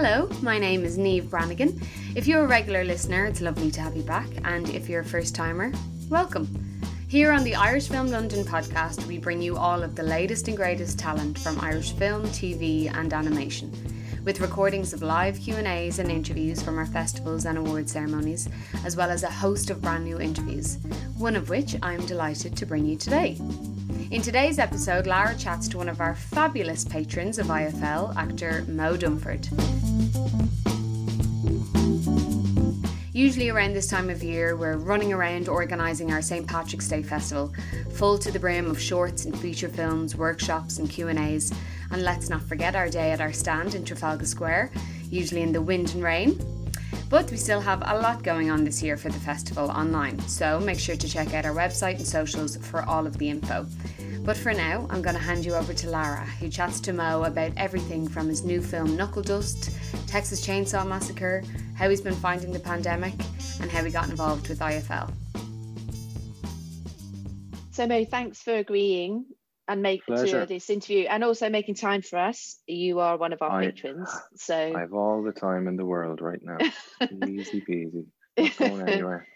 Hello, my name is Niamh Branigan. If you're a regular listener, it's lovely to have you back, and if you're a first timer, welcome. Here on the Irish Film London podcast, we bring you all of the latest and greatest talent from Irish film, TV, and animation, with recordings of live Q&As and interviews from our festivals and award ceremonies, as well as a host of brand new interviews, one of which I'm delighted to bring you today. In today's episode, Lara chats to one of our fabulous patrons of IFL, actor Moe Dunford. Usually around this time of year, we're running around organising our St Patrick's Day festival, full to the brim of shorts and feature films, workshops and Q&As. And let's not forget our day at our stand in Trafalgar Square, usually in the wind and rain. But we still have a lot going on this year for the festival online, so make sure to check out our website and socials for all of the info. But for now, I'm going to hand you over to Lara, who chats to Moe about everything from his new film Knuckle Dust, Texas Chainsaw Massacre, how he's been finding the pandemic, and how he got involved with IFL. So Moe, thanks for agreeing and make to this interview and also making time for us. You are one of our I, patrons. So I have all the time in the world right now. Easy peasy. Not going anywhere.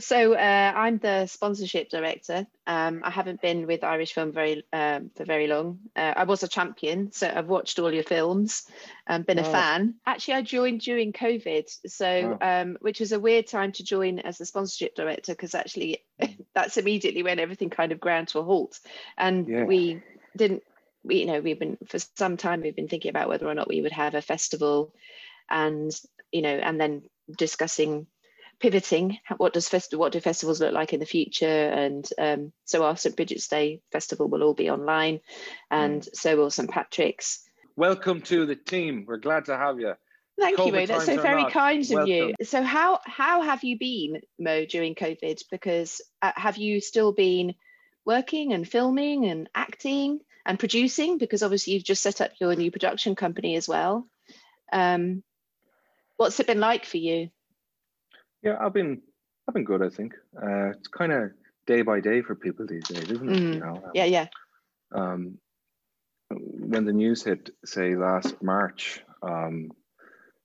So uh, I'm the sponsorship director. Um, I haven't been with Irish Film very um, for very long. Uh, I was a champion, so I've watched all your films, and been oh. a fan. Actually, I joined during COVID, so oh. um, which was a weird time to join as the sponsorship director because actually that's immediately when everything kind of ground to a halt, and yeah. we didn't. We, you know, we've been for some time we've been thinking about whether or not we would have a festival, and you know, and then discussing pivoting. What does fest- what do festivals look like in the future? And um, so our st bridget's day festival will all be online and mm. so will st patrick's. Welcome to the team. We're glad to have you. Thank COVID you mo. That's so very not. kind of welcome. you so how how have you been mo during covid? Because uh, have you still been working and filming and acting and producing? Because obviously you've just set up your new production company as well. Um, what's it been like for you yeah, I've been I've been good. I think uh, it's kind of day by day for people these days, isn't it? Mm. You know, um, yeah, yeah. Um, when the news hit, say last March, um,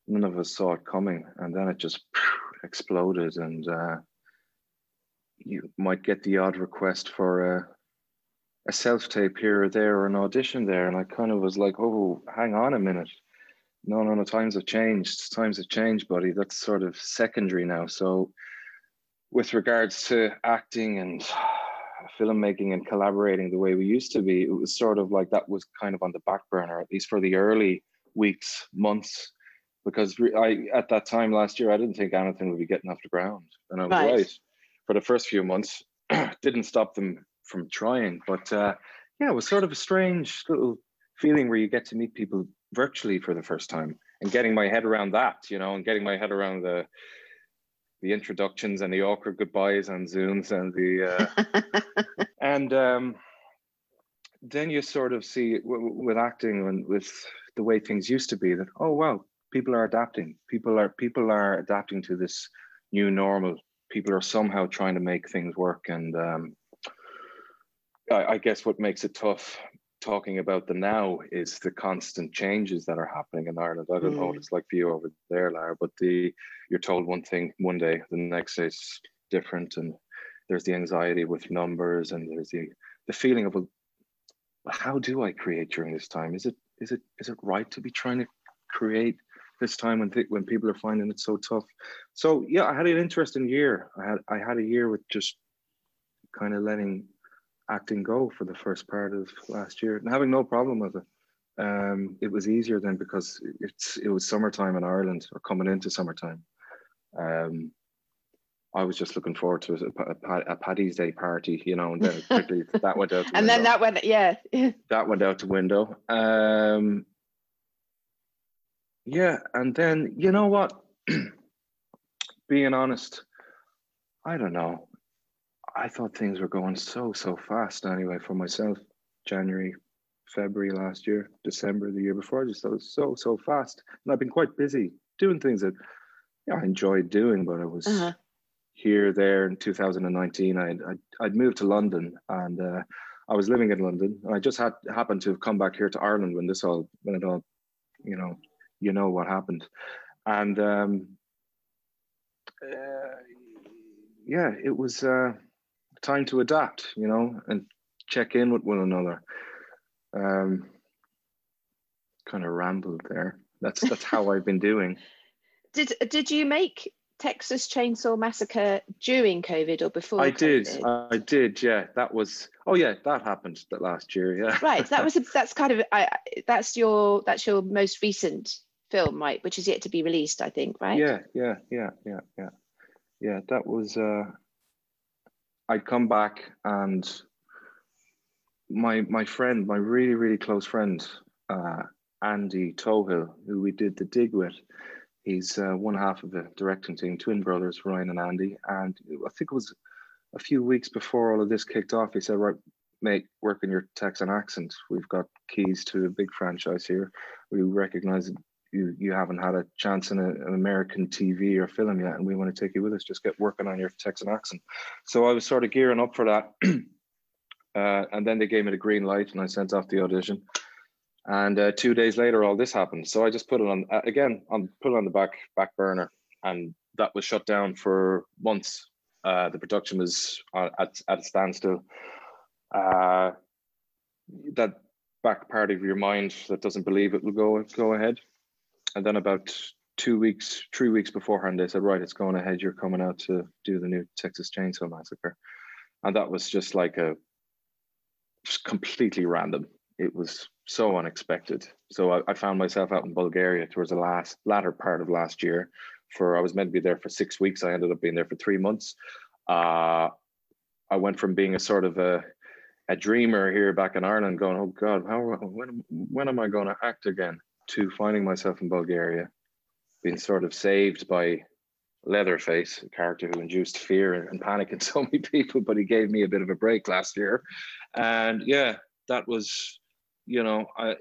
none of us saw it coming, and then it just exploded, and uh, you might get the odd request for a, a self tape here or there, or an audition there, and I kind of was like, "Oh, hang on a minute." No, no, no, times have changed. Times have changed, buddy. That's sort of secondary now. So, with regards to acting and filmmaking and collaborating the way we used to be, it was sort of like that was kind of on the back burner, at least for the early weeks, months. Because I, at that time last year, I didn't think anything would be getting off the ground, and I was right. right. For the first few months, didn't stop them from trying, but uh, yeah, it was sort of a strange little feeling where you get to meet people virtually for the first time and getting my head around that, you know, and getting my head around the the introductions and the awkward goodbyes and zooms and the uh, and um, then you sort of see w- with acting and with the way things used to be that oh well people are adapting. People are people are adapting to this new normal. People are somehow trying to make things work and um, I, I guess what makes it tough talking about the now is the constant changes that are happening in Ireland. I don't mm. know what mm. it's like for you over there, Lara, but the you're told one thing one day, the next day it's different, and there's the anxiety with numbers, and there's the the feeling of, well, how do I create during this time? Is it is it is it right to be trying to create this time when th- when people are finding it so tough? So yeah, I had an interesting year. I had I had a year with just kind of letting acting go for the first part of last year and having no problem with it. Um, it was easier then because it's it was summertime in Ireland or coming into summertime. Um, I was just looking forward to a, a, a Paddy's Day party, you know, and then quickly that went out. The and window. then that went, yeah, that went out the window. Um, yeah, and then you know what? Being honest, I don't know. I thought things were going so so fast anyway for myself. January, February last year, December the year before, I just thought it was so so fast, and I've been quite busy doing things that yeah, I enjoyed doing, but I was uh-huh. here there in 2019. I'd, I'd, I'd moved to London and uh, I was living in London. And I just had happened to have come back here to Ireland when this all when it all you know you know what happened, and um, uh, yeah, it was uh, time to adapt, you know, and check in with one another. Um, kind of rambled there. That's that's how I've been doing. Did did you make Texas Chainsaw Massacre during COVID or before? I COVID? did. I did. Yeah, that was. Oh yeah, that happened that last year. Yeah. Right. That was. A, that's kind of. I. That's your. That's your most recent film, right? Which is yet to be released, I think. Right. Yeah. Yeah. Yeah. Yeah. Yeah. Yeah. That was. uh I'd come back and my my friend, my really really close friend, uh, Andy Tohill, who we did the dig with. He's uh, one half of the directing team, twin brothers, Ryan and Andy. And I think it was a few weeks before all of this kicked off. He said, "Right, mate, work on your Texan accent. We've got keys to a big franchise here. We recognise you you haven't had a chance in a, an American TV or film yet, and we want to take you with us. Just get working on your Texan accent." So I was sort of gearing up for that. Uh, and then they gave me the green light and I sent off the audition. And uh, two days later, all this happened. So I just put it on uh, again on put it on the back back burner, and that was shut down for months. Uh, the production was at at a standstill. Uh, that back part of your mind that doesn't believe it will go go ahead, and then about two weeks, three weeks beforehand, they said, "Right, it's going ahead. You're coming out to do the new Texas Chainsaw Massacre," and that was just like a just completely random. It was so unexpected. So I, I, found myself out in Bulgaria towards the last latter part of last year. For I was meant to be there for six weeks. I ended up being there for three months. Uh, I went from being a sort of a a dreamer here back in Ireland, going, "Oh God, how when when am I going to act again?" To finding myself in Bulgaria, being sort of saved by Leatherface, a character who induced fear and panic in so many people, but he gave me a bit of a break last year. And yeah, that was, you know, I,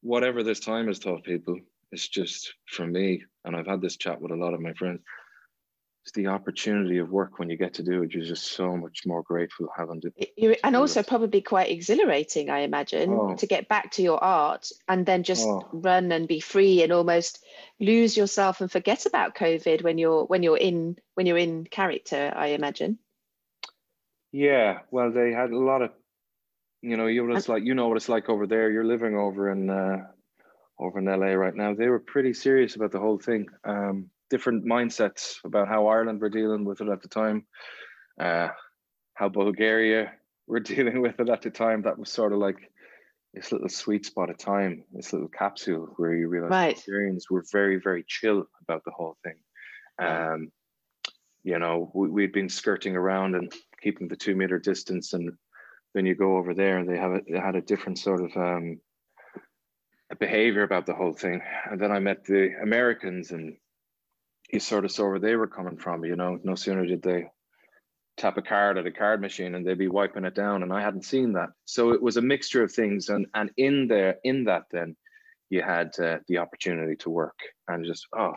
whatever this time has taught people, it's just for me, and I've had this chat with a lot of my friends. It's the opportunity of work when you get to do it. You're just so much more grateful having to. You're, and also it. probably quite exhilarating, I imagine, oh. to get back to your art and then just oh. run and be free and almost lose yourself and forget about COVID when you're when you're in when you're in character. I imagine. Yeah, well, they had a lot of you know, you what it's like. You know what it's like over there. You're living over in uh, over in LA right now. They were pretty serious about the whole thing. Um, different mindsets about how Ireland were dealing with it at the time, uh, how Bulgaria were dealing with it at the time. That was sort of like this little sweet spot of time, this little capsule where you realize right. Bulgarians were very, very chill about the whole thing. Um, you know, we, we'd been skirting around and keeping the two meter distance and then you go over there and they have a, they had a different sort of um, a behavior about the whole thing. And then I met the Americans and you sort of saw where they were coming from. You know, no sooner did they tap a card at a card machine and they'd be wiping it down, and I hadn't seen that. So it was a mixture of things, and and in there, in that, then you had uh, the opportunity to work and just oh.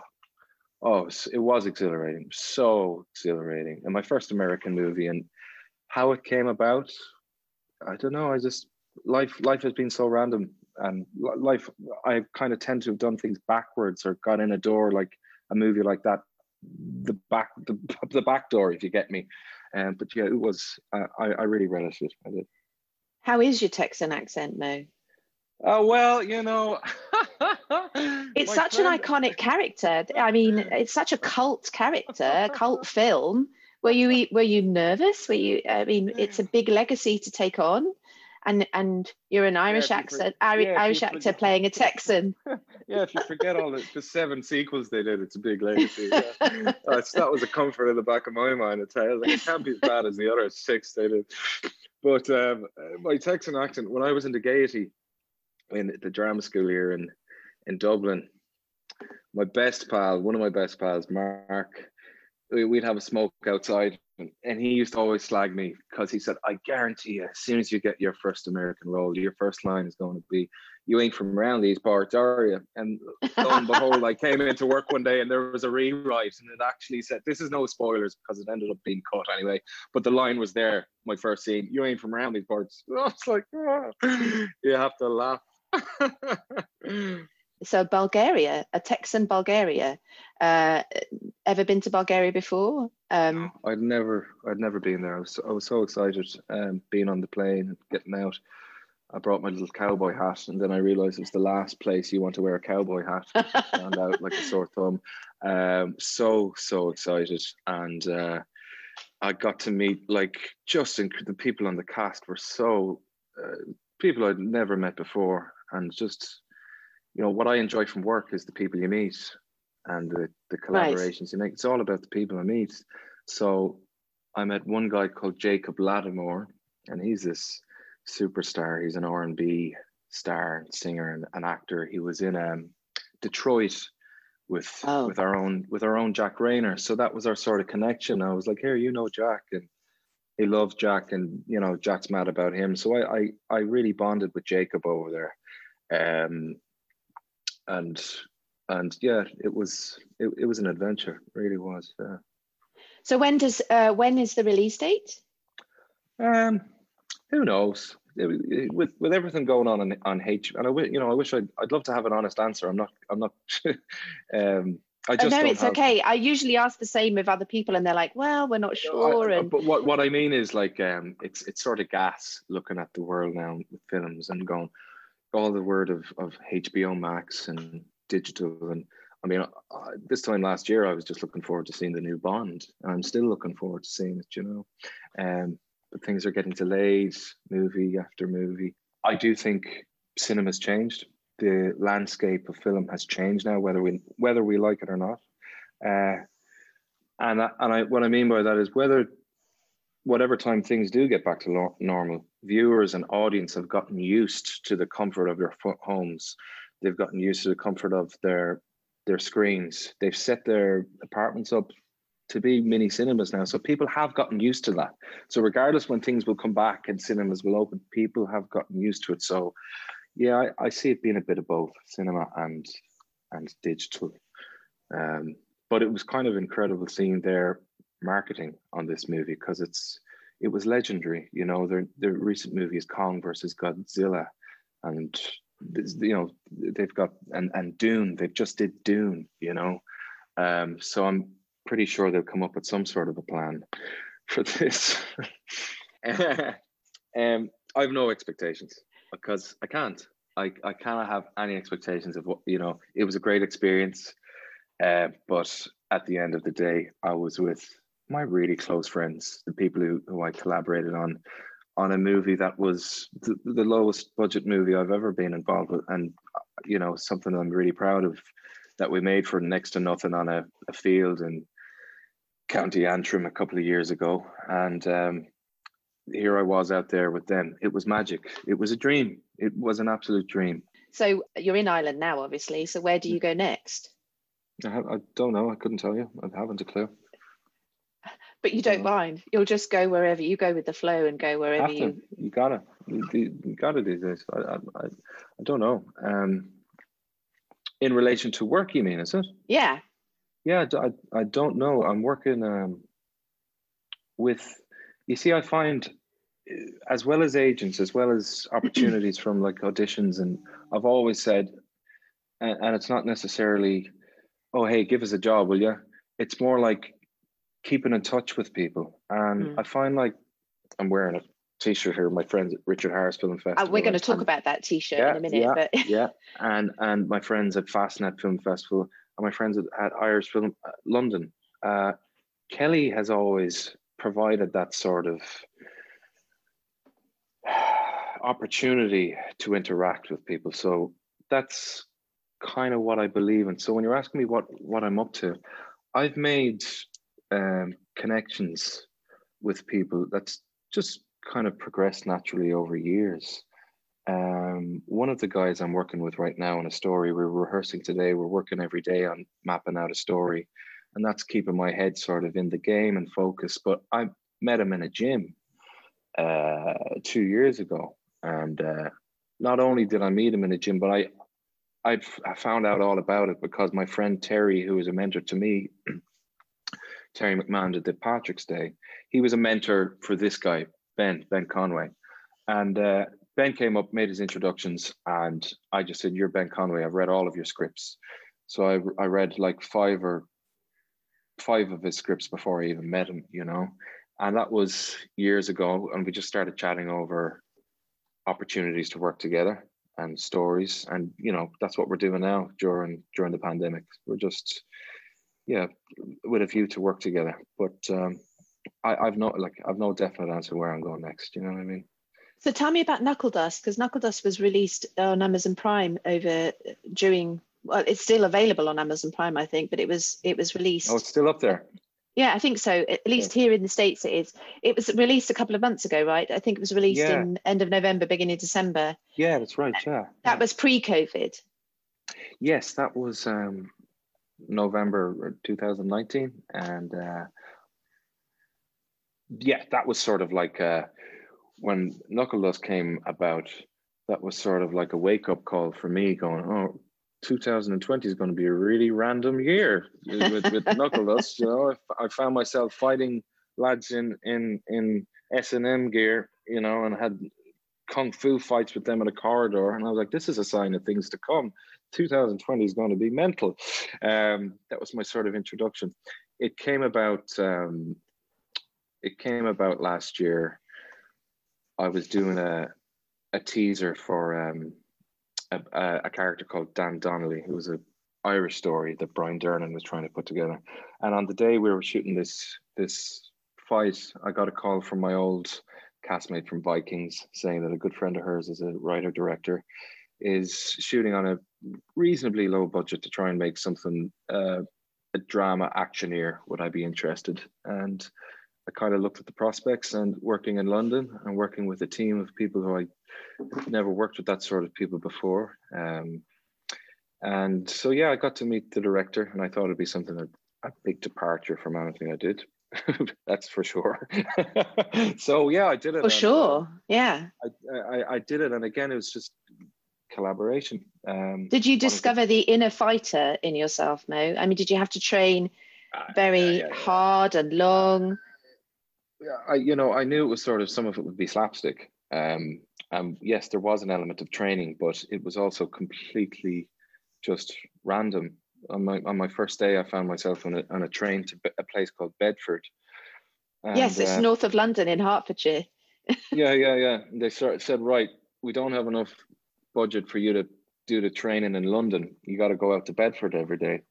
Oh, it was exhilarating, so exhilarating. And my first American movie, and how it came about I don't know. I just life life has been so random, and life I kind of tend to have done things backwards or got in a door like a movie like that, the back the, the back door, if you get me. Um, but yeah, it was uh, I I really relished it. I did. How is your Texan accent, Moe? Oh well, you know, it's such friend... an iconic character. I mean, it's such a cult character, cult film were you were you nervous? Were you? I mean, it's a big legacy to take on, and and you're an Irish yeah, accent, for, yeah, Irish actor forget, playing a Texan. yeah, if you forget all the, the, seven sequels they did, it's a big legacy. Yeah. that was a comfort in the back of my mind. It's like, it can't be as bad as the other six they did. But um, my Texan accent, when I was in the Gaiety in the drama school here in in Dublin, my best pal, one of my best pals, Mark we'd have a smoke outside and he used to always slag me because he said i guarantee you as soon as you get your first american role your first line is going to be you ain't from around these parts are you and lo and behold i came into work one day and there was a rewrite and it actually said this is no spoilers because it ended up being cut anyway but the line was there my first scene you ain't from around these parts oh, it's like oh. you have to laugh So Bulgaria, a Texan, Bulgaria. Uh, ever been to Bulgaria before? Um, I'd never, I'd never been there. I was, I was so excited um, being on the plane, getting out. I brought my little cowboy hat, and then I realized it was the last place you want to wear a cowboy hat. Stand out like a sore thumb. Um, so so excited, and uh, I got to meet like just the people on the cast were so uh, people I'd never met before, and just you know what I enjoy from work is the people you meet and the, the collaborations right. you make. It's all about the people I meet. So I met one guy called Jacob Latimore, and he's this superstar. He's an R and B star, singer, and an actor. He was in um, Detroit with oh. with our own with our own Jack Reynor. So that was our sort of connection. I was like, here, you know Jack, and he loves Jack, and you know Jack's mad about him. So I I, I really bonded with Jacob over there, um, and and yeah, it was it, it was an adventure. Really was. Yeah. So when does uh, when is the release date? Um, who knows? With with everything going on on, on H, and I you know I wish I'd I'd love to have an honest answer. I'm not I'm not. um, I just oh, no, it's have... okay. I usually ask the same of other people, and they're like, "Well, we're not sure." I, and but what, what I mean is like, um, it's it's sort of gas looking at the world now with films and going all the word of of HBO Max and digital, and I mean, uh, this time last year, I was just looking forward to seeing the new Bond. I'm still looking forward to seeing it, you know. Um, but things are getting delayed, movie after movie. I do think cinema's changed. The landscape of film has changed now, whether we whether we like it or not. Uh, and I, and I, what I mean by that is whether whatever time things do get back to normal, viewers and audience have gotten used to the comfort of their homes. They've gotten used to the comfort of their their screens. They've set their apartments up to be mini cinemas now. So people have gotten used to that. So regardless when things will come back and cinemas will open, people have gotten used to it. So yeah, I, I see it being a bit of both cinema and and digital. Um, but it was kind of incredible seeing their marketing on this movie because it's it was legendary. You know, their their recent movie is Kong versus Godzilla, and you know they've got and and Dune. They've just did Dune. You know, um, so I'm pretty sure they'll come up with some sort of a plan for this. um, I have no expectations because I can't. I, I cannot have any expectations of what you know. It was a great experience, uh, but at the end of the day, I was with my really close friends, the people who, who I collaborated on on a movie that was the, the lowest budget movie I've ever been involved with, and you know something I'm really proud of that we made for next to nothing on a, a field in County Antrim a couple of years ago, and um, here I was out there with them. It was magic. It was a dream. It was an absolute dream. So you're in Ireland now, obviously. So where do you go next? I, I don't know. I couldn't tell you. I haven't a clue. But you don't mind. You'll just go wherever you go with the flow and go wherever you. You gotta. You, you gotta do this. I, I, I don't know. Um, in relation to work, you mean, is it? Yeah. Yeah, I, I don't know. I'm working um, with, you see, I find uh, as well as agents, as well as opportunities from like auditions, and I've always said, and, and it's not necessarily, oh, hey, give us a job, will you? It's more like keeping in touch with people. And mm. I find like I'm wearing a t-shirt here. My friends at Richard Harris Film Festival. Uh, we're going to talk and, about that t-shirt yeah, in a minute. Yeah, but yeah, and and my friends at Fastnet Film Festival and my friends at, at Irish Film uh, London. Uh, Kelly has always provided that sort of opportunity to interact with people. So that's kind of what I believe in. So when you're asking me what what I'm up to, I've made um, connections with people that's just kind of progressed naturally over years. Um, one of the guys I'm working with right now on a story, we're rehearsing today. We're working every day on mapping out a story, and that's keeping my head sort of in the game and focus. But I met him in a gym uh, two years ago, and uh, not only did I meet him in a gym, but I I'd, found out all about it because my friend Terry, who is a mentor to me, Terry McMahon did the Patrick's Day. He was a mentor for this guy, Ben Ben Conway, and uh, Ben came up, made his introductions, and I just said, "You're Ben Conway. I've read all of your scripts." So I I read like five or five of his scripts before I even met him, you know, and that was years ago. And we just started chatting over opportunities to work together and stories, and you know that's what we're doing now during during the pandemic. We're just yeah with a view to work together, but. um I, I've no like I've no definite answer where I'm going next. You know what I mean? So tell me about Knuckle Dust because Knuckle Dust was released on Amazon Prime over during. Well, it's still available on Amazon Prime, I think, but it was it was released. Oh, it's still up there. Yeah, I think so. At least yeah. here in the states, it is. It was released a couple of months ago, right? I think it was released yeah. in end of November, beginning of December. Yeah, that's right. Yeah, that was pre-COVID. Yes, that was um, November 2019, and uh, yeah, that was sort of like uh, when Knuckle Dust came about. That was sort of like a wake up call for me, going, "Oh, 2020 is going to be a really random year with, with Knuckle Dust." You know, I, I found myself fighting lads in in in S and M gear, you know, and had kung fu fights with them in a corridor, and I was like, "This is a sign of things to come." 2020 is going to be mental. Um, that was my sort of introduction. It came about um, it came about last year. I was doing a a teaser for um, a, a, character called Dan Donnelly, who was a Irish story that Brian Dernan was trying to put together. And on the day we were shooting this this fight, I got a call from my old castmate from Vikings saying that a good friend of hers is a writer director is shooting on a reasonably low budget to try and make something uh, a drama actioneer would I be interested and I kind of looked at the prospects and working in London and working with a team of people who I never worked with that sort of people before. Um, and so, yeah, I got to meet the director and I thought it'd be something that a big departure from anything I did. That's for sure. so yeah, I did it. For sure. Yeah. I, I, I, did it. And again, it was just collaboration. Um, did you discover the inner fighter in yourself, Moe? I mean, did you have to train uh, very uh, yeah, yeah, hard and long? yeah, I you know I knew it was sort of some of it would be slapstick. Um, um, yes, there was an element of training, but it was also completely just random. On my on my first day, I found myself on a on a train to a place called Bedford. And, yes, it's uh, north of London in Hertfordshire. yeah, yeah, yeah. And they sort of said, right, we don't have enough budget for you to do the training in London. You got to go out to Bedford every day.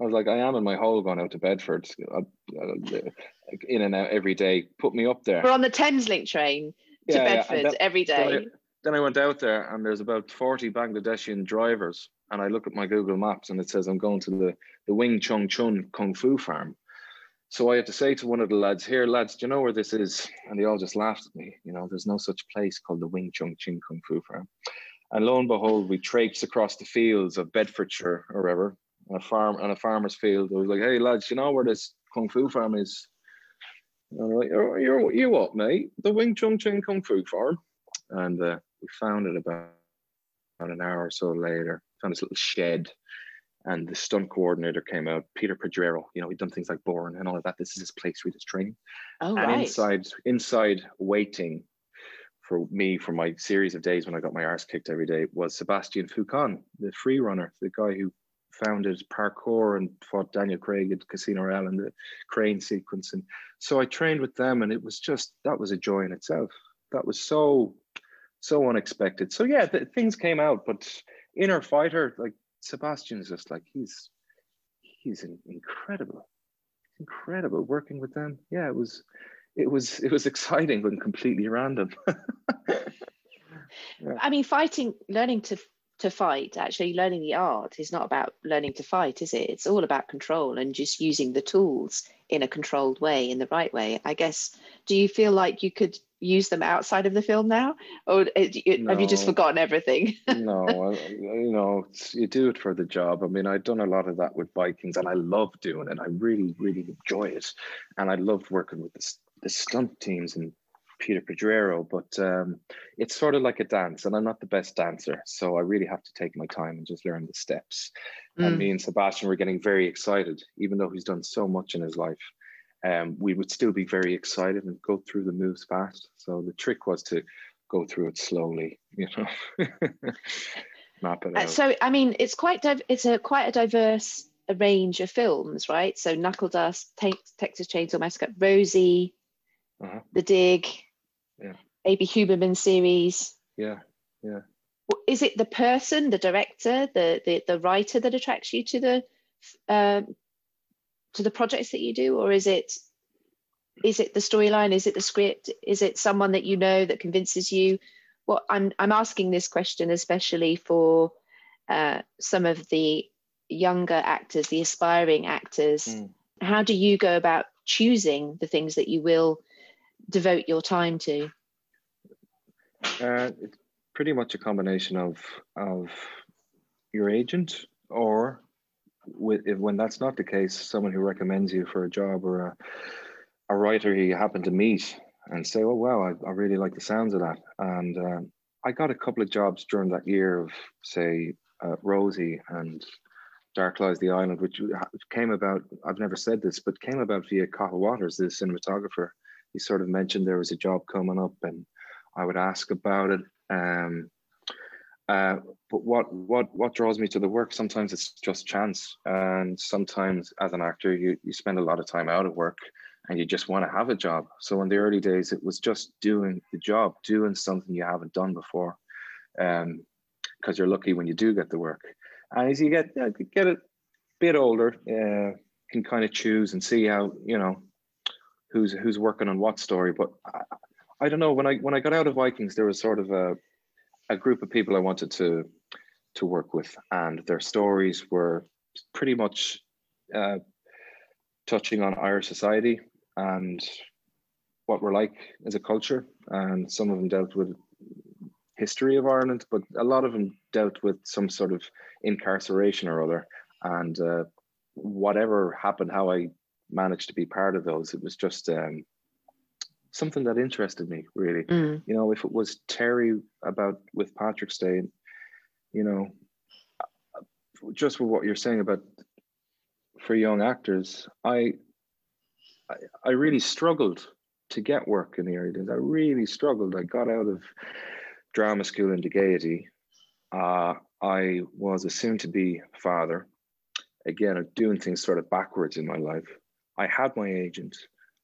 I was like, I am in my hole going out to Bedford, in and out every day. Put me up there. We're on the Thameslink train to yeah, Bedford yeah. Every day. Then I, then I went out there, and there's about 40 Bangladeshi drivers. And I look at my Google Maps, and it says I'm going to the, the Wing Chun Chun Kung Fu Farm. So I had to say to one of the lads, here, lads, do you know where this is? And they all just laughed at me. You know, there's no such place called the Wing Chun Chun Kung Fu Farm. And lo and behold, we traipse across the fields of Bedfordshire or wherever, on a farm on a farmer's field. I was like, "Hey lads, you know where this kung fu farm is?" And I'm like, "You're, you're you what, mate? The Wing Chun Chun Kung Fu Farm." And uh, we found it about, about an hour or so later. Found this little shed, and the stunt coordinator came out, Peter Pedrero. You know, he'd done things like Bourne and all of that. This is his place where he's training. Oh, and right. inside, inside waiting for me for my series of days when I got my arse kicked every day was Sebastian Foucan, the free runner, the guy who founded parkour and fought Daniel Craig at Casino Royale and the crane sequence. And so I trained with them, and it was just that was a joy in itself. That was so so unexpected. So yeah, th- things came out, but inner fighter like Sebastian is just like he's he's incredible, incredible working with them. Yeah, it was it was it was exciting but completely random. yeah. I mean, fighting, learning to to fight actually learning the art is not about learning to fight is it it's all about control and just using the tools in a controlled way in the right way i guess do you feel like you could use them outside of the film now or no, have you just forgotten everything no you know you do it for the job i mean i've done a lot of that with vikings and i love doing it i really really enjoy it and i loved working with the, the stunt teams and Peter Pedrero, but um, it's sort of like a dance, and I'm not the best dancer, so I really have to take my time and just learn the steps. Mm. And me and Sebastian were getting very excited, even though he's done so much in his life. Um, we would still be very excited and go through the moves fast. So the trick was to go through it slowly, you know, map it out. so I mean, it's quite div- it's a quite a diverse range of films, right? So Knuckle Dust, Tex- Texas Chainsaw Massacre, Rosie, Uh-huh. The Dig, Yeah. A.B. Huberman series. yeah, yeah. Is it the person, the director, the the, the writer that attracts you to the um, to the projects that you do, or is it is it the storyline? Is it the script? Is it someone that you know that convinces you? Well, I'm I'm asking this question especially for uh, some of the younger actors, the aspiring actors. Mm. How do you go about choosing the things that you will devote your time to? Uh, it's pretty much a combination of of your agent, or with, if, when that's not the case, someone who recommends you for a job, or a, a writer who you happen to meet and say, "Oh wow, I, I really like the sounds of that." And um, I got a couple of jobs during that year of, say, uh, Rosie and Dark Lies the Island, which came about. I've never said this, but came about via Cathal Watters, the cinematographer. He sort of mentioned there was a job coming up, and I would ask about it. Um, uh, but what what what draws me to the work? Sometimes it's just chance, and sometimes as an actor, you you spend a lot of time out of work, and you just want to have a job. So in the early days, it was just doing the job, doing something you haven't done before, um, because you're lucky when you do get the work. And as you get get a bit older, uh, can kind of choose and see how you know who's who's working on what story. But I, I don't know when I when I got out of Vikings, there was sort of a a group of people I wanted to to work with, and their stories were pretty much uh, touching on Irish society and what we're like as a culture. And some of them dealt with history of Ireland, but a lot of them dealt with some sort of incarceration or other. And uh, whatever happened, how I managed to be part of those, it was just um, something that interested me really. Mm. you know if it was terry about with patrick's day you know just with what you're saying about for young actors i i, I really struggled to get work in the area i really struggled. I got out of drama school into gaiety uh, i was a soon-to-be father. Again I'm doing things sort of backwards in my life. I had my agent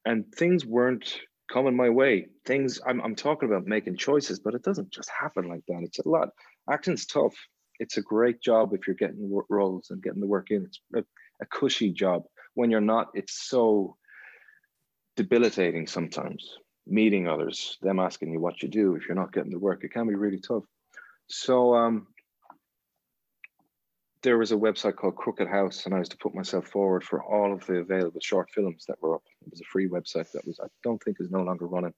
and things weren't coming my way. Things I'm, I'm talking about making choices, but it doesn't just happen like that. It's a lot. Acting's tough. It's a great job if you're getting roles and getting the work in. It's a, a cushy job. When you're not, it's so debilitating sometimes. Meeting others, them asking you what you do. If you're not getting the work, it can be really tough. So um, there was a website called Crooked House, and I was to put myself forward for all of the available short films that were up. It was a free website that was, I don't think, is no longer running.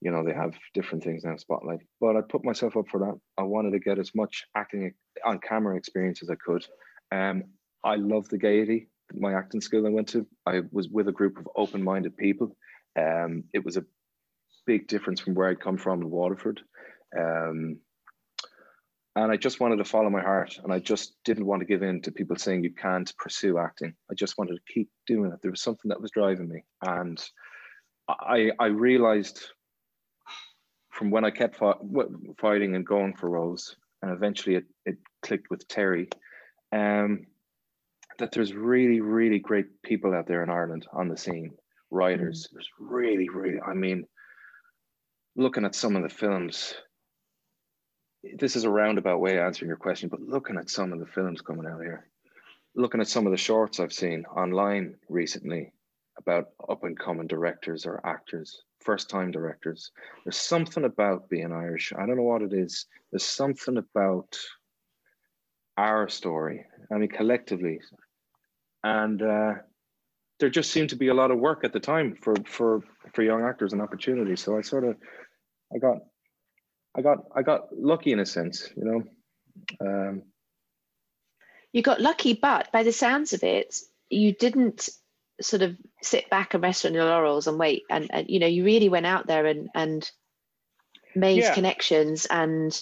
You know, they have different things now, Spotlight. But I put myself up for that. I wanted to get as much acting on camera experience as I could. Um, I love the Gaiety, my acting school I went to. I was with a group of open-minded people. Um, it was a big difference from where I'd come from in Waterford. Um, and I just wanted to follow my heart, and I just didn't want to give in to people saying you can't pursue acting. I just wanted to keep doing it. There was something that was driving me, and I I realized from when I kept fi- fighting and going for roles, and eventually it, it clicked with Terry, um, that there's really really great people out there in Ireland on the scene, writers. There's really really, I mean, looking at some of the films this is a roundabout way of answering your question, but looking at some of the films coming out here, looking at some of the shorts I've seen online recently about up and coming directors or actors, first time directors, there's something about being Irish. I don't know what it is. There's something about our story, I mean, collectively. And uh, there just seemed to be a lot of work at the time for, for, for young actors and opportunities. So I sort of, I got I got I got lucky in a sense, you know. Um, You got lucky, but by the sounds of it, you didn't sort of sit back and rest on your laurels and wait. And, and you know, you really went out there and and made Yeah. connections and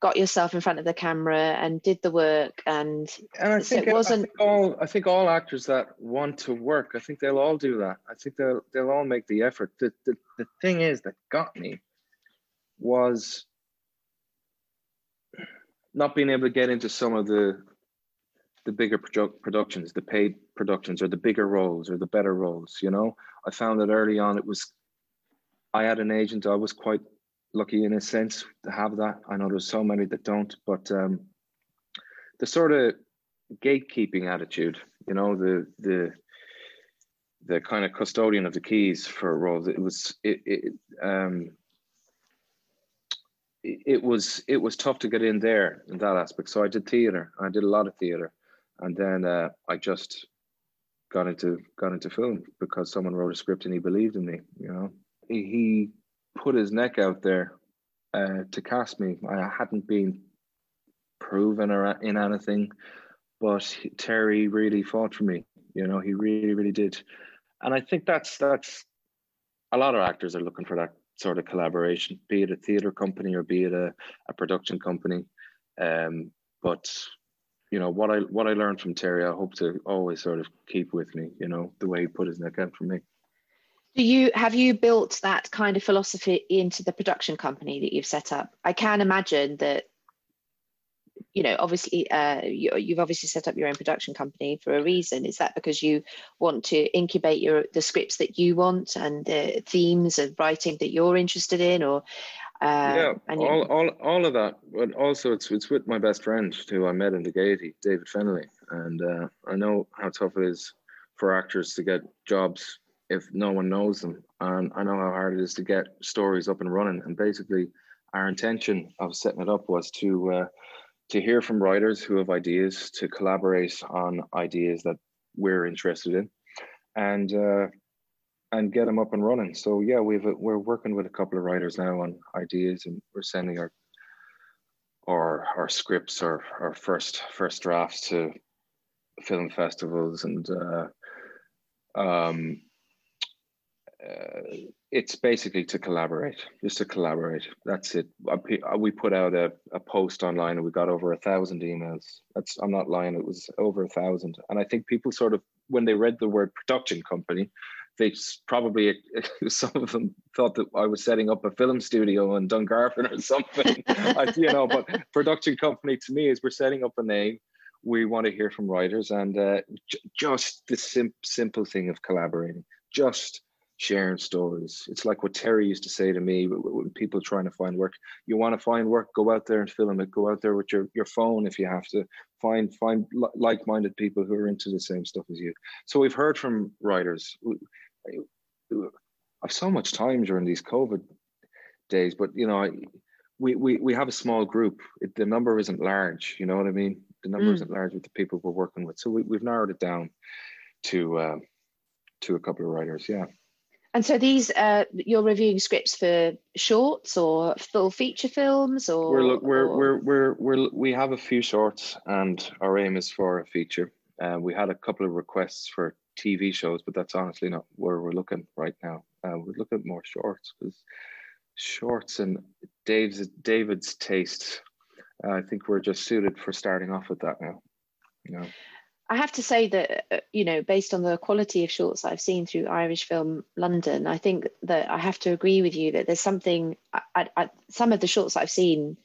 got yourself in front of the camera and did the work. And and I So think it wasn't- think all I think all actors that want to work, I think they'll all do that. I think they'll they'll all make the effort. The the, the thing is that got me was not being able to get into some of the the bigger produ- productions, the paid productions, or the bigger roles, or the better roles. You know, I found that early on it was. I had an agent. I was quite lucky in a sense to have that. I know there's so many that don't, but um, the sort of gatekeeping attitude, you know, the the the kind of custodian of the keys for roles. It was it, it um it was it was tough to get in there in that aspect. So I did theater. I did a lot of theater, and then uh, I just got into got into film because someone wrote a script and he believed in me. You know, he, put his neck out there uh, to cast me. I hadn't been proven or in anything, but Terry really fought for me. You know, he really really did, and I think that's that's a lot of actors are looking for that sort of collaboration, be it a theatre company or be it a, a production company. Um, but you know what I what I learned from Terry, I hope to always sort of keep with me. You know the way he put his neck out for me. Do you have you built that kind of philosophy into the production company that you've set up? I can imagine that you know obviously uh, you, have obviously set up your own production company for a reason. Is that because you want to incubate your the scripts that you want and the themes of writing that you're interested in or uh, yeah all, all, all of that but also it's it's with my best friend who i met in the gaiety david fennelly. And uh, i know how tough it is for actors to get jobs if no one knows them. And i know how hard it is to get stories up and running. And basically our intention of setting it up was to uh, to hear from writers who have ideas, to collaborate on ideas that we're interested in, and uh, and get them up and running. So yeah, we've we're working with a couple of writers now on ideas, and we're sending our our our scripts, our our first first drafts to film festivals and. Uh, um, uh, it's basically to collaborate, just to collaborate. That's it. We put out a, a post online and we got over a thousand emails. That's I'm not lying. It was over a thousand, and I think people sort of when they read the word production company, they probably some of them thought that I was setting up a film studio in Dungarvan or something. I, you know, but production company to me is we're setting up a name. We want to hear from writers and uh, j- just the sim- simple thing of collaborating. Just sharing stories. It's like what Terry used to say to me when people trying to find work. You want to find work, go out there and film it. Go out there with your, your phone if you have to. Find find like-minded people who are into the same stuff as you. So we've heard from writers. I've so much time during these COVID days, but you know, we we we have a small group. It, the number isn't large. You know what I mean? The number mm. isn't large with the people we're working with. So we, we've narrowed it down to uh, to a couple of writers. Yeah. And so these, uh, you're reviewing scripts for shorts or full feature films, or we're look, we're, or... we're we're we're we have a few shorts, and our aim is for a feature. Uh, we had a couple of requests for TV shows, but that's honestly not where we're looking right now. Uh, we're looking at more shorts because shorts and Dave's David's taste. Uh, I think we're just suited for starting off with that now. You know. I have to say that, uh, you know, based on the quality of shorts I've seen through Irish Film London, I think that I have to agree with you that there's something, I, I, some of the shorts I've seen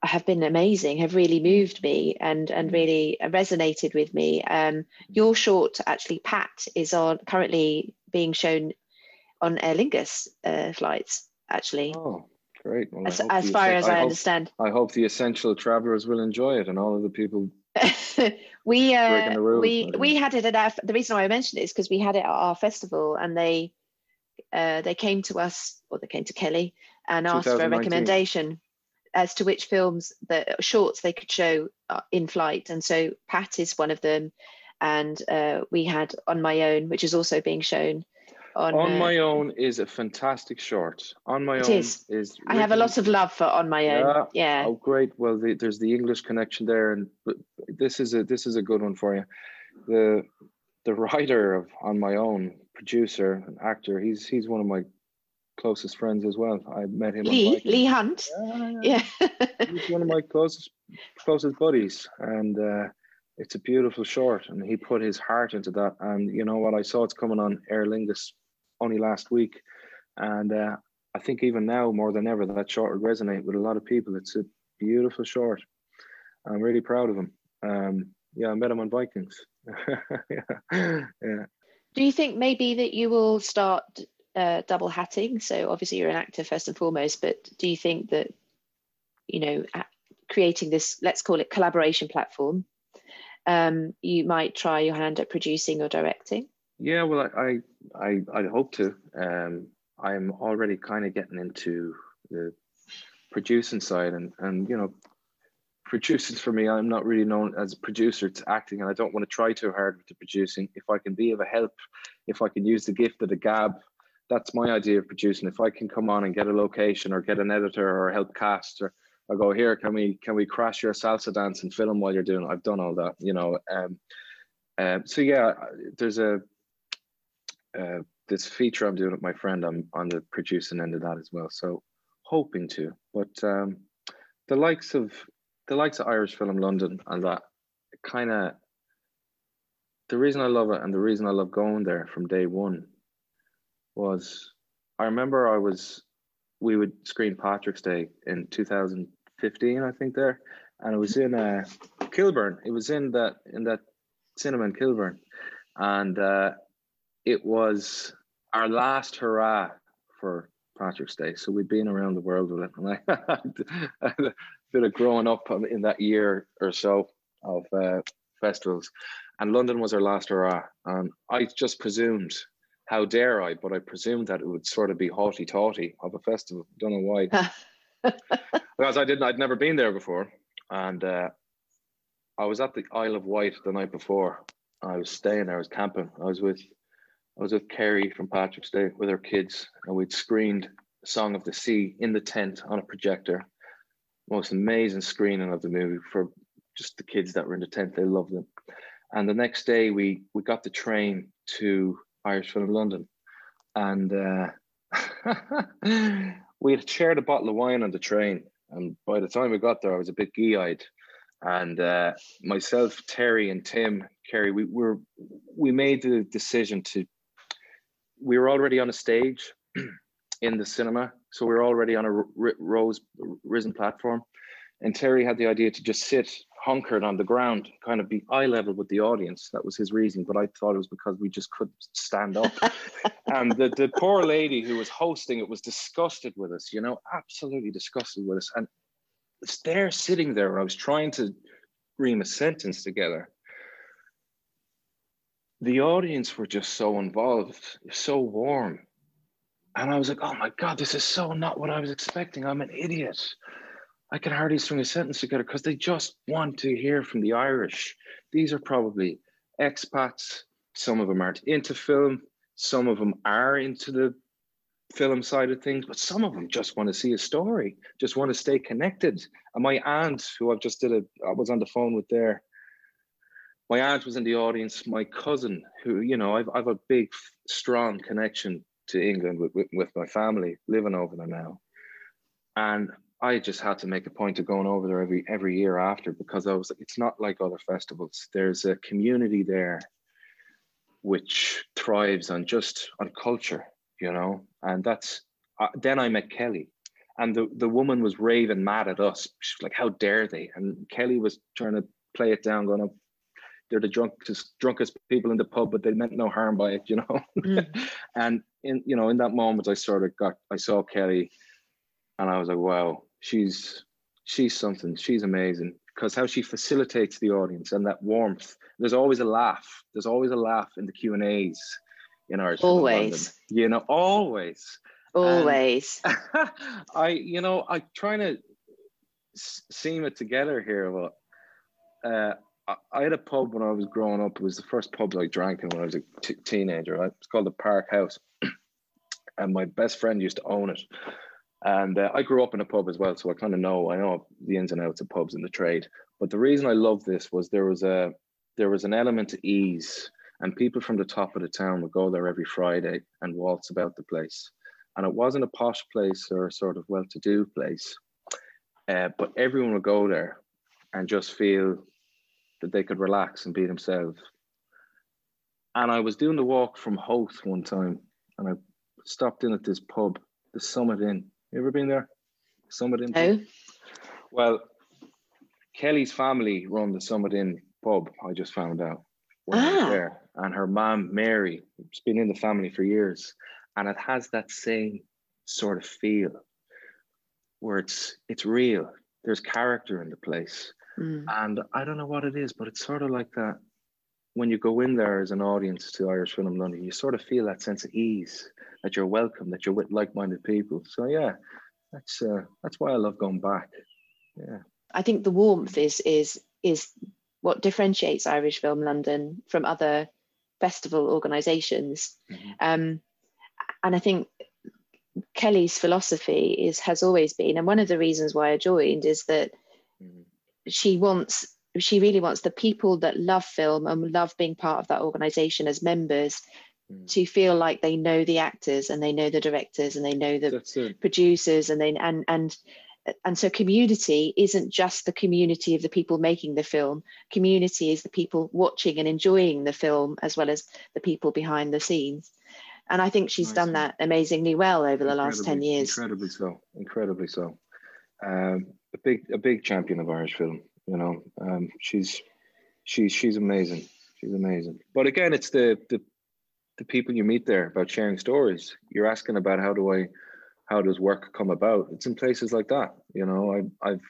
have been amazing, have really moved me and, and really resonated with me. Um, your short, actually, Pat, is on currently being shown on Aer Lingus uh, flights, actually. Oh, great. Well, as, as far as I, I hope, understand. I hope the essential travelers will enjoy it and all of the people we uh, we we had it at our. The reason why I mentioned it is because we had it at our festival, and they uh, they came to us, or they came to Kelly, and asked for a recommendation as to which films, the shorts they could show uh, in flight. And so Pat is one of them, and uh, we had on my own, which is also being shown on, on uh, my own is a fantastic short. On my own is. is I have a lot of love for on my own. Yeah. yeah. Oh, great. Well, the, there's the English connection there, and this is a this is a good one for you. The the writer of on my own, producer and actor. He's he's one of my closest friends as well. I met him. Leigh Leigh Hunt. Yeah. yeah. he's one of my closest closest buddies, and. uh it's a beautiful short and he put his heart into that and you know what i saw it's coming on aer lingus only last week, and uh, I think even now more than ever that short would resonate with a lot of people. It's a beautiful short. I'm really proud of him. Um, yeah, I met him on Vikings. yeah. yeah. Do you think maybe that you will start uh, double hatting? So obviously you're an actor first and foremost, but do you think that you know creating this let's call it collaboration platform, um, you might try your hand at producing or directing? Yeah, well, I I I hope to. Um, I'm already kind of getting into the producing side, and and you know producing for me, I'm not really known as a producer to acting, and I don't want to try too hard with the producing. If I can be of a help, if I can use the gift of the gab, that's my idea of producing. If I can come on and get a location or get an editor or help cast or I go here, can we can we crash your salsa dance and film while you're doing it? I've done all that, you know. Um, um, so yeah, there's a uh, this feature I'm doing with my friend. I'm on the producing end of that as well. So hoping to, but um, the likes of the likes of Irish Film London and that kind of the reason I love it and the reason I love going there from day one was I remember I was we would screen Patrick's Day in 2015 I think there and it was in uh, Kilburn it was in that in that cinema in Kilburn and uh, it was our last hurrah for Patrick's Day so we'd been around the world with it and I had a bit of growing up in that year or so of uh, festivals, and London was our last hurrah. And I just presumed, how dare I, but I presumed that it would sort of be haughty taughty of a festival. Don't know why, because I didn't. I'd never been there before, and uh, I was at the Isle of Wight the night before. I was staying there. I was camping. I was with I was with Kerry from Patrick's Day with her kids, and we'd screened Song of the Sea in the tent on a projector most amazing screening of the movie for just the kids that were in the tent. They loved it. And the next day, we we got the train to Irish Film London, and uh, we had shared a bottle of wine on the train. And by the time we got there, I was a bit gee-eyed. And uh, myself, Terry, and Tim, Kerry, we were we made the decision to. We were already on a stage in the cinema. So we were already on a rose risen platform. And Terry had the idea to just sit hunkered on the ground, kind of be eye level with the audience. That was his reason. But I thought it was because we just couldn't stand up. and the, the poor lady who was hosting it was disgusted with us, you know, absolutely disgusted with us. And it's there sitting there. I was trying to ream a sentence together. The audience were just so involved, so warm and I was like, oh my God, this is so not what I was expecting. I'm an idiot. I can hardly string a sentence together because they just want to hear from the Irish. These are probably expats. Some of them aren't into film. Some of them are into the film side of things, but some of them just want to see a story, just want to stay connected. And my aunt, who I've just did a, I was on the phone with there. My aunt was in the audience. My cousin, who you know, I've I've a big, strong connection to England with, with, with my family living over there now. And I just had to make a point of going over there every every year after because I was it's not like other festivals. There's a community there which thrives on just on culture, you know, and that's uh, then I met Kelly, and the the woman was raving mad at us. Like, "How dare they?" And Kelly was trying to play it down, going, they're the drunkest drunkest people in the pub, but they meant no harm by it, you know. Mm. and in you know, in that moment, I sort of got I saw Kelly, and I was like, wow, she's she's something. She's amazing because how she facilitates the audience and that warmth. There's always a laugh. There's always a laugh in the Q and A's in our always. You know, always. Always. I, you know, I'm trying to seam it together here, but uh, I had a pub when I was growing up. It was the first pub I drank in when I was a t- teenager. Right? It's called the Park House, and my best friend used to own it. And uh, I grew up in a pub as well, so I kind of know I know the ins and outs of pubs in the trade. But the reason I love this was there was a there was an element of ease, and people from the top of the town would go there every Friday and waltz about the place. And it wasn't a posh place or a sort of well-to-do place, uh, but everyone would go there and just feel that they could relax and be themselves. And I was doing the walk from Howth one time, and I stopped in at this pub the Summit Inn. You ever been there? Summit Inn. No. Well, Kelly's family run the Summit Inn pub. I just found out when I was Ah. there, and her mom Mary, it's been in the family for years, and it has that same sort of feel where it's it's real. There's character in the place, Mm. and I don't know what it is, but it's sort of like that. When you go in there as an audience to Irish Film London, you sort of feel that sense of ease, that you're welcome, that you're with like-minded people. So yeah, that's uh, that's why I love going back. Yeah. I think the warmth is is is what differentiates Irish Film London from other festival organisations. Mhm. Um, and I think Kelly's philosophy is has always been, and one of the reasons why I joined is that Mhm. She wants she really wants the people that love film and love being part of that organisation as members Mhm. to feel like they know the actors and they know the directors and they know the producers and then and and and so community isn't just the community of the people making the film community is the people watching and enjoying the film as well as the people behind the scenes and i think she's Nice done one. that amazingly well over the last 10 years Incredibly so. Incredibly so. Um, a big a big champion of Irish film. You know, um, she's she's she's amazing. She's amazing. But again, it's the the the people you meet there about sharing stories. You're asking about how do I how does work come about? It's in places like that. You know, I, I've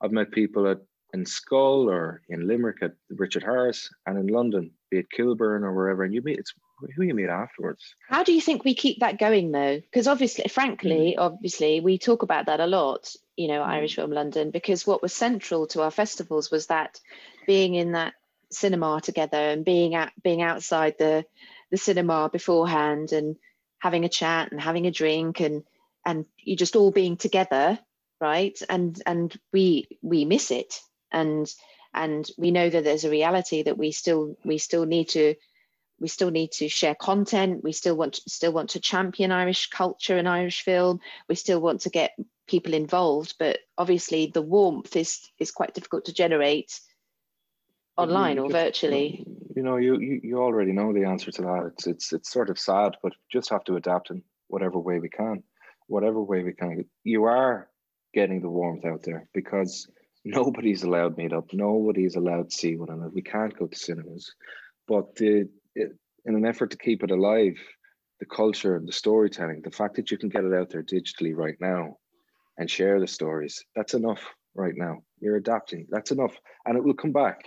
I've met people at in Schull or in Limerick at Richard Harris and in London, be it Kilburn or wherever, and you meet it's who you meet afterwards. how do you think we keep that going though? Because obviously frankly mm. obviously we talk about that a lot you know mm. irish film london because what was central to our festivals was that being in that cinema together and being at being outside the the cinema beforehand and having a chat and having a drink and and you just all being together right? And and we we miss it. And and we know that there's a reality that we still we still need to we still need to share content we still want to, still want to champion irish culture and irish film we still want to get people involved but obviously the warmth is is quite difficult to generate online or virtually You know, you, you you already know the answer to that. It's it's it's sort of sad, but just have to adapt in whatever way we can, whatever way we can. You are getting the warmth out there because nobody's allowed meet up, nobody's allowed to see one another. We can't go to cinemas, but the, it, in an effort to keep it alive, the culture, and the storytelling, the fact that you can get it out there digitally right now, and share the stories, that's enough right now. You're adapting. That's enough, and it will come back.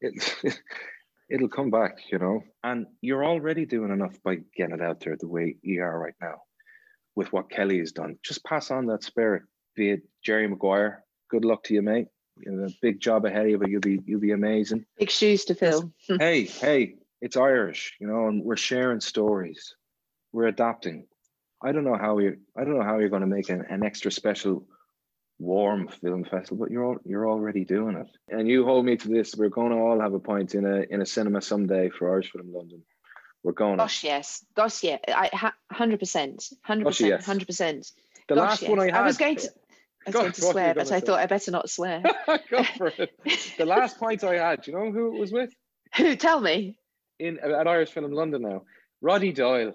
It, it'll come back, you know. And you're already doing enough by getting it out there the way you are right now, with what Kelly has done. Just pass on that spirit. Be it Jerry Maguire. Good luck to you, mate. You a big job ahead of you, but you'll be you'll be amazing. big shoes to fill hey, hey, it's Irish, you know, and we're sharing stories. We're adapting. I don't know how you I don't know how you're going to make an, an extra special warm film festival, but you're all, you're already doing it. And you hold me to this. We're going to all have a point in a in a cinema someday for Irish Film London. We're going. gosh yes gosh yeah i 100% 100% 100% the gosh, last one I had. I was going to I was Go going to what were you swear, but I say? thought I better not swear. Go for it. The last point I had. You know who it was with? Who? Tell me. In at Irish Film London now. Roddy Doyle.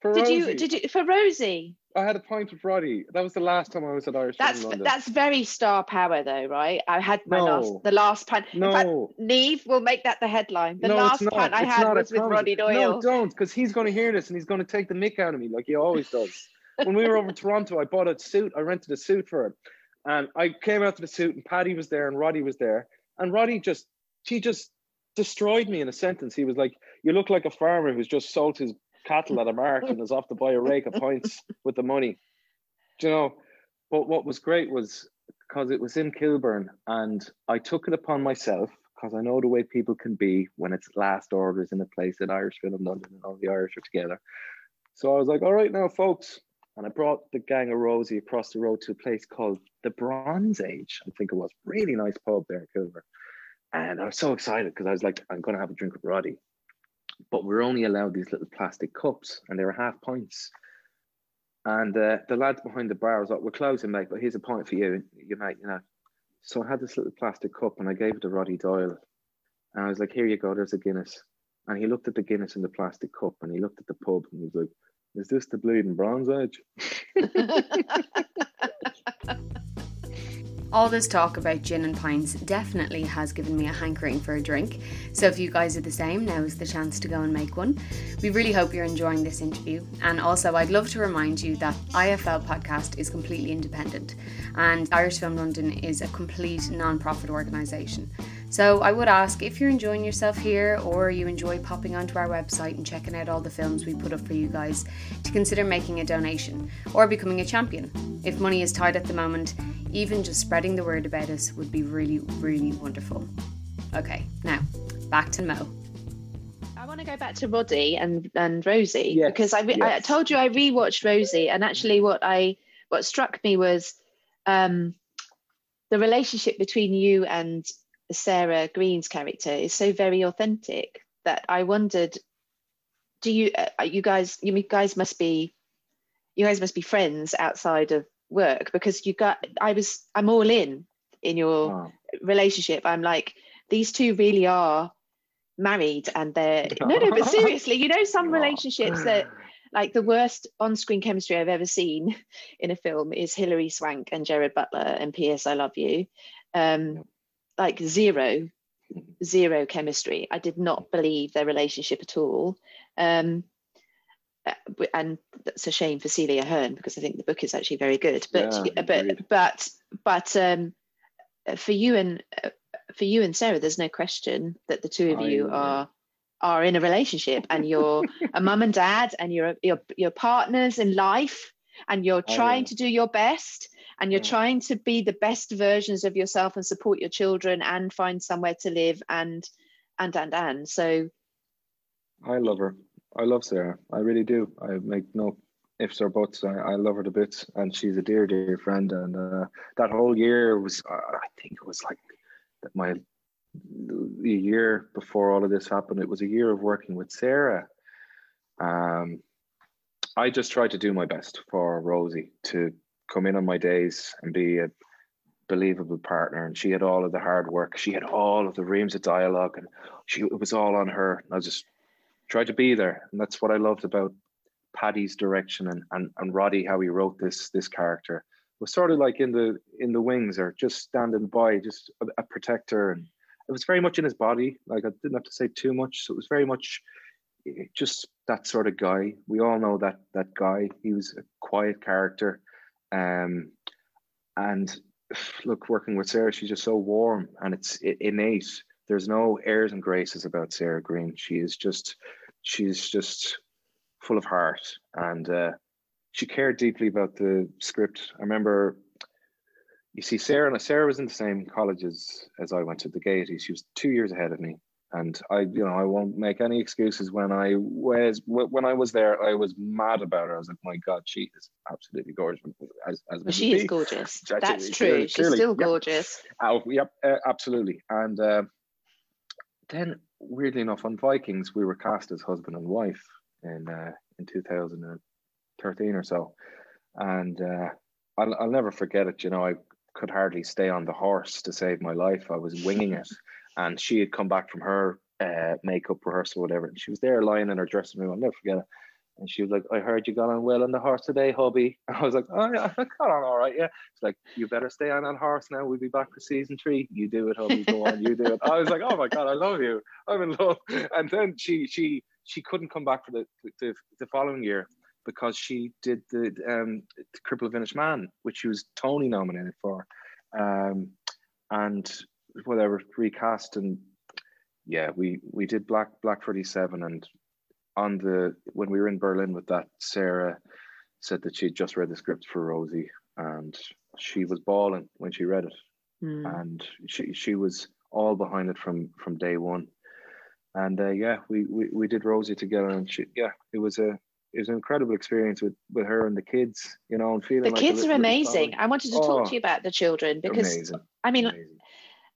For Did you? Did you for Rosie? I had a pint with Roddy. That was the last time I was at Irish That's Film London. that's very star power, though, right? I had my No. last the last pint. Fact, no. Niamh will make that the headline. The no, last pint I It's had was with Roddy. Doyle. No, don't, because he's going to hear this and he's going to take the mick out of me like he always does. when we were over in Toronto, I bought a suit. I rented a suit for him, and I came out to the suit, and Paddy was there, and Roddy was there, and Roddy just he just destroyed me in a sentence. He was like, "You look like a farmer who's just sold his cattle at a market and is off to buy a rake of points with the money." Do you know? But what was great was because it was in Kilburn, and I took it upon myself because I know the way people can be when it's last orders in a place at Irish Film London and all the Irish are together. So I was like, all right now, folks. And I brought the gang of Rosie across the road to a place called the Bronze Age, I think it was. Really nice pub there in Kilburn. And I was so excited because I was like, I'm going to have a drink with Roddy. But we're only allowed these little plastic cups and they were half pints. And uh, the lads behind the bar was like, we're closing, mate, but here's a pint for you, you mate, you know. So I had this little plastic cup and I gave it to Roddy Doyle. And I was like, here you go, there's a Guinness. And he looked at the Guinness in the plastic cup and he looked at the pub and he was like, is this the bleeding bronze age? All this talk about gin and pints definitely has given me a hankering for a drink. So if you guys are the same, now is the chance to go and make one. We really hope you're enjoying this interview. And also, I'd love to remind you that IFL podcast is completely independent and Irish Film London is a complete non profit organisation. So I would ask if you're enjoying yourself here or you enjoy popping onto our website and checking out all the films we put up for you guys to consider making a donation or becoming a champion. If money is tight at the moment, even just spreading the word about us would be really, really wonderful. Okay, now back to Moe. I want to go back to Roddy and and Rosie Yes, because I, re- I told you I rewatched Rosie and actually what I what struck me was um, the relationship between you and Sarah Greene's character is so very authentic that I wondered, do you uh, you guys you guys must be you guys must be friends outside of work because you got I was I'm all in in your Oh, relationship. I'm like these two really are married and they're no no but seriously you know some relationships that like the worst on-screen chemistry i've ever seen in a film is hilary swank and gerard butler and ps i love you. Um like zero zero chemistry. I did not believe their relationship at all. Um and that's a shame for Cecelia Ahern because I think the book is actually very good. But Yeah, but agreed. but but um, uh, for you and uh, for you and Sarah, there's no question that the two of you I- are are in a relationship and you're a mum and dad and you're you're you're partners in life and you're trying uh, to do your best and you're Yeah. trying to be the best versions of yourself and support your children and find somewhere to live and and and and so I love her. I love Sarah. I really do. I make no ifs or buts. I, I love her to bits, and she's a dear, dear friend. And uh, that whole year was, uh, I think it was like that my year before all of this happened. It was a year of working with Sarah. Um, I just tried to do my best for Rosie to come in on my days and be a believable partner. And she had all of the hard work. She had all of the reams of dialogue, and she it was all on her. I just tried to be there, and that's what I loved about Paddy's direction and and and Roddy how he wrote this this character was sort of like in the in the wings or just standing by, just a, a protector, and it was very much in his body. Like I didn't have to say too much, so it was very much eh, just that sort of guy. We all know that that guy. He was a quiet character, um, and look, working with Sarah, she's just so warm and it's innate. There's no airs and graces about Sarah Greene. She is just, she's just full of heart and uh, she cared deeply about the script. I remember, you see, Sarah and Sarah was in the same college as, as I went to the Gaiety. She was two years ahead of me. And I, you know, I won't make any excuses. When I was when I was there, I was mad about her. I was like, "My God, she is absolutely gorgeous." As, as well, she is gorgeous that's true she's still gorgeous Oh, yep, uh, absolutely. And uh, then, weirdly enough, on Vikings, we were cast as husband and wife in uh, in 2013 or so. And uh, I'll, I'll never forget it. You know, I could hardly stay on the horse to save my life. I was winging it. And she had come back from her uh, makeup rehearsal, whatever. And she was there lying in her dressing room. I'll never forget it. And she was like, I heard you got on well on the horse today, hubby. And I was like, oh, yeah, I got on all right, yeah. It's like, you better stay on that horse now. We'll be back for season three. You do it, hubby. Go on, you do it. I was like, oh my God, I love you. I'm in love. And then she she she couldn't come back for the the, the following year because she did the um the Cripple of Inishmaan, which she was Tony nominated for. Um and whatever recast and yeah, we we did Black Black 47 and on the when we were in Berlin with that, Sarah said that she'd just read the script for Rosie and she was bawling when she read it. Hmm. And she she was all behind it from from day one. And uh, yeah, we, we we did Rosie together and she yeah, it was a it was an incredible experience with with her and the kids, you know, and feeling the like kids are amazing family. i wanted to Oh, talk to you about the children because amazing, i mean amazing.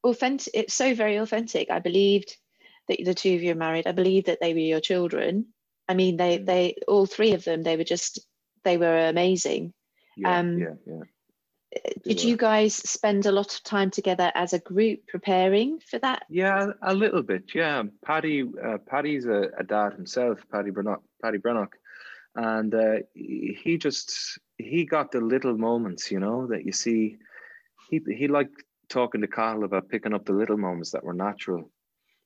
authentic it's so very authentic i believed that the two of you are married i believe that they were your children i mean they Mm. they all three of them they were just they were amazing Yeah, um, yeah, yeah. did were. you guys spend a lot of time together as a group preparing for that Yeah, a little bit. Yeah, Paddy. Uh, Paddy's a, a dad himself. Paddy Breathnach. Paddy Breathnach, and uh, he just he got the little moments, you know, that you see. He he liked talking to Carl about picking up the little moments that were natural.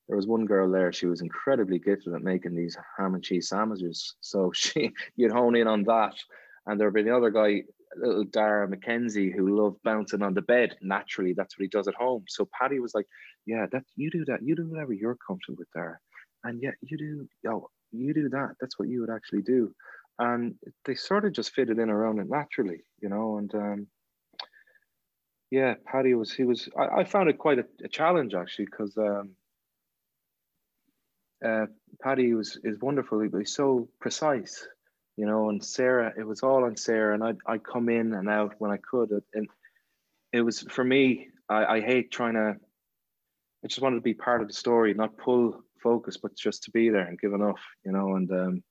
There was one girl there; she was incredibly gifted at making these ham and cheese sandwiches. So she, you'd hone in on that, and there'd be the other guy, little Dara McKenzie, who loved bouncing on the bed. Naturally, that's what he does at home. So Paddy was like, "Yeah, that you do that. You do whatever you're comfortable with, Dara, and yet you do. Oh, you do that. That's what you would actually do." and they sort of just fitted in around it naturally, you know. And um, yeah, Paddy was he was I, I found it quite a, a challenge actually because um, uh, Paddy was is wonderful. He, he's so precise, you know. And Sarah, it was all on Sarah, and I'd I'd come in and out when I could, and it was for me. I, I hate trying to. I just wanted to be part of the story, not pull focus, but just to be there and give enough, you know. And um,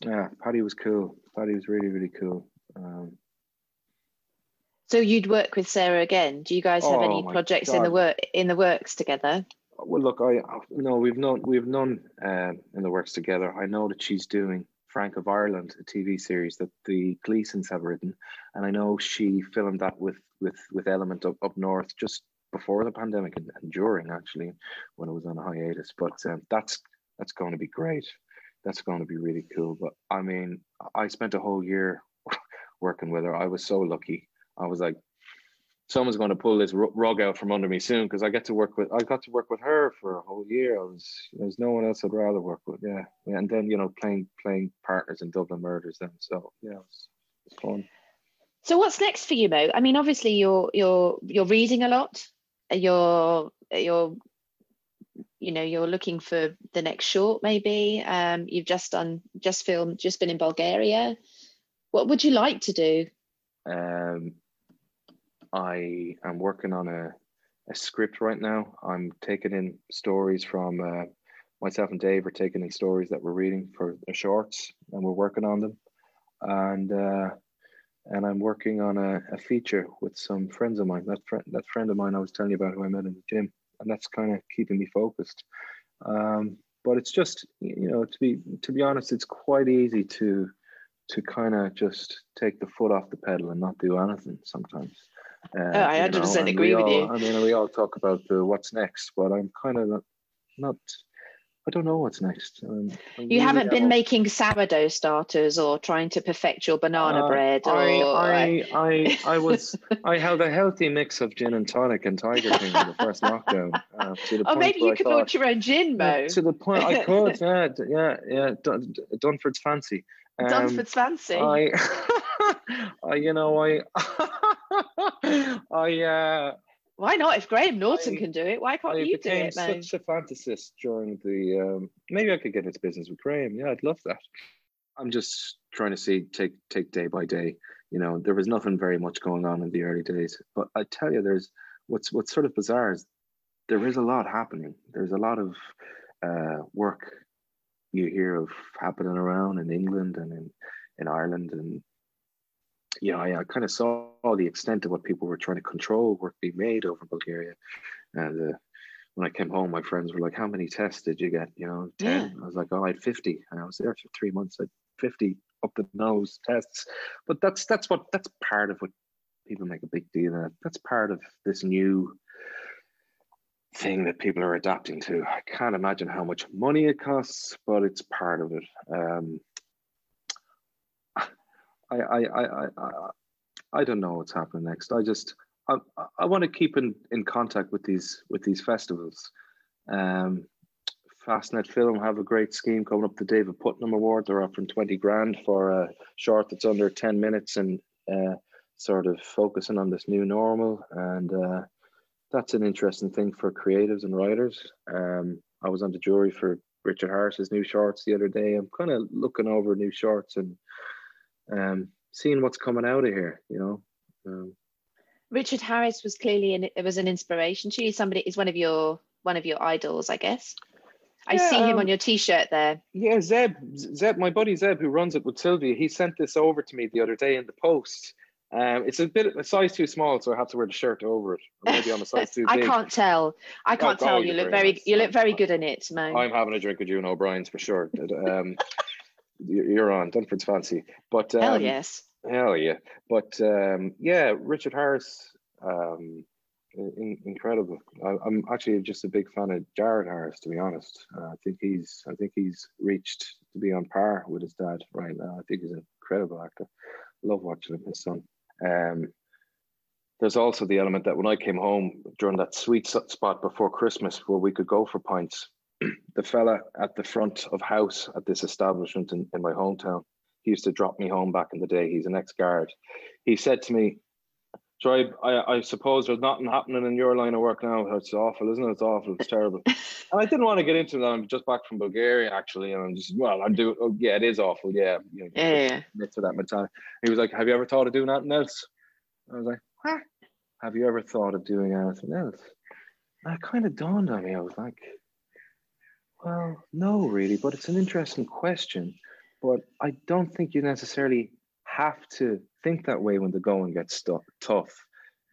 yeah, Paddy was cool. Paddy was really, really cool. Um, so you'd work with Sarah again. Do you guys have oh any projects God. in the work in the works together? Well, look, I no, we've known We've none um, in the works together. I know that she's doing Frank of Ireland, a TV series that the Gleesons have written, and I know she filmed that with with with Element up, up north just before the pandemic and, and during actually when it was on a hiatus. But um, that's that's going to be great that's going to be really cool. But I mean, I spent a whole year working with her. I was so lucky. I was like, someone's going to pull this rug out from under me soon because I get to work with. I got to work with her for a whole year. I was there's no one else I'd rather work with. Yeah, yeah. and then you know playing playing partners in Dublin Murders. Then so yeah, it was, it fun. So what's next for you, Moe? I mean, obviously you're you're you're reading a lot. You're you're you know you're looking for the next short maybe um, you've just done just filmed just been in bulgaria what would you like to do um, i am working on a, a script right now i'm taking in stories from uh, myself and dave are taking in stories that we're reading for the shorts and we're working on them and uh, and i'm working on a, a feature with some friends of mine that friend that friend of mine i was telling you about who i met in the gym and that's kind of keeping me focused. Um, but it's just you know to be to be honest, it's quite easy to to kind of just take the foot off the pedal and not do anything sometimes. Uh, oh, I 100% agree with all, you. I mean, we all talk about the what's next, but I'm kind of not, not I don't know what's next. Um, you really haven't been making sourdough starters or trying to perfect your banana uh, bread. Or... I, I, I, I was, I held a healthy mix of gin and tonic and Tiger King in the first lockdown. Uh, to the oh, maybe you could thought, launch your own gin, Moe. to the point I could, yeah, yeah, yeah. Dun, Dunford's fancy. Um, Dunford's fancy. I, I, you know, I, I, uh, why not? If Graham Norton I, can do it, why can't I you do it, man? such a fantasist during the. Um, maybe I could get into business with Graham. Yeah, I'd love that. I'm just trying to see take take day by day. You know, there was nothing very much going on in the early days, but I tell you, there's what's what's sort of bizarre is there is a lot happening. There's a lot of uh, work you hear of happening around in England and in in Ireland and you know, I, I kind of saw the extent of what people were trying to control work being made over Bulgaria. And uh, when I came home, my friends were like, How many tests did you get? You know, 10. Yeah. I was like, Oh, I had 50. And I was there for three months. I had 50 up the nose tests. But that's that's what that's part of what people make a big deal of. That's part of this new thing that people are adapting to. I can't imagine how much money it costs, but it's part of it. Um, I, I, I, I, I don't know what's happening next. I just, I, I want to keep in, in contact with these with these festivals. Um, Fastnet Film have a great scheme coming up. The David Puttnam Award. They're offering twenty grand for a short that's under ten minutes and uh, sort of focusing on this new normal. And uh, that's an interesting thing for creatives and writers. Um, I was on the jury for Richard Harris's new shorts the other day. I'm kind of looking over new shorts and um, seeing what's coming out of here, you know. Um, Richard Harris was clearly an, it was an inspiration to you. Somebody is one of your one of your idols, I guess. I yeah, see him um, on your T-shirt there. Yeah, Zeb, Zeb, my buddy Zeb, who runs it with Sylvia, he sent this over to me the other day in the post. Um, it's a bit a size too small, so I have to wear the shirt over it. Or maybe on a size too big. I can't tell. I can't oh, tell. You look very, nice. you look very good in it, man. I'm having a drink with you and O'Brien's for sure. Um, you're on Dunford's fancy, but um, hell yes, hell yeah. But um, yeah, Richard Harris, um, in, incredible. I, am actually just a big fan of Jared Harris, to be honest. Uh, I think he's I think he's reached to be on par with his dad right now. I think he's an incredible actor. Love watching him, his son. Um, there's also the element that when I came home during that sweet spot before Christmas where we could go for pints, the fella at the front of house at this establishment in, in my hometown, he used to drop me home back in the day. He's an ex-guard. He said to me, so I, I, suppose there's nothing happening in your line of work now. It's awful, isn't it? It's awful. It's terrible. and I didn't want to get into that. I'm just back from Bulgaria, actually, and I'm just well, I'm doing. Oh, yeah, it is awful. Yeah, you know, yeah, yeah. To that mentality. He was like, "Have you ever thought of doing anything else?" I was like, "What? Have you ever thought of doing anything else?" And it kind of dawned on me. I was like, "Well, no, really, but it's an interesting question. But I don't think you necessarily have to think that way when the going gets tough.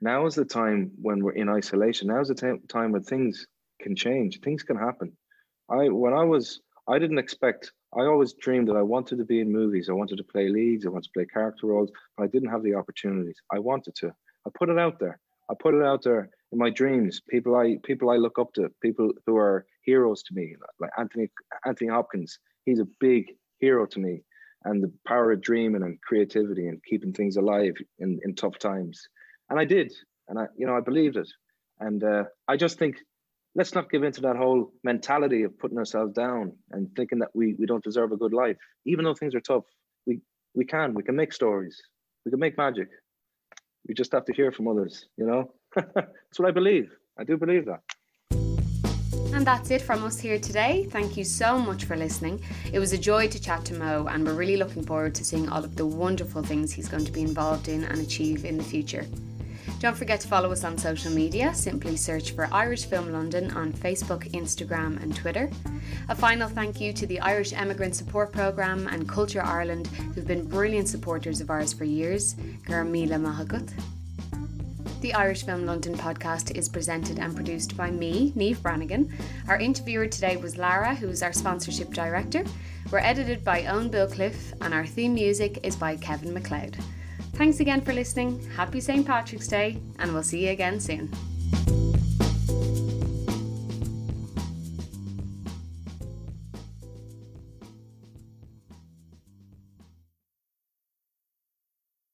Now is the time when we're in isolation. Now is the t- time when things can change. Things can happen. I when I was I didn't expect. I always dreamed that I wanted to be in movies. I wanted to play leads. I wanted to play character roles, but I didn't have the opportunities. I wanted to. I put it out there. I put it out there in my dreams. People I people I look up to. People who are heroes to me, like Anthony Anthony Hopkins. He's a big hero to me and the power of dreaming and creativity and keeping things alive in, in tough times. And I did, and I, you know, I believed it. And uh, I just think, let's not give into that whole mentality of putting ourselves down and thinking that we we don't deserve a good life, even though things are tough. We we can, we can make stories, we can make magic. We just have to hear from others, you know. That's what I believe. I do believe that. And that's it from us here today. Thank you so much for listening. It was a joy to chat to Moe, and we're really looking forward to seeing all of the wonderful things he's going to be involved in and achieve in the future. Don't forget to follow us on social media. Simply search for Irish Film London on Facebook, Instagram, and Twitter. A final thank you to the Irish Emigrant Support Programme and Culture Ireland, who've been brilliant supporters of ours for years. Garmila Mahagut. The Irish Film London podcast is presented and produced by me, Niamh Branigan. Our interviewer today was Lara, who is our sponsorship director. We're edited by Owen Billcliffe, and our theme music is by Kevin MacLeod. Thanks again for listening. Happy St. Patrick's Day, and we'll see you again soon.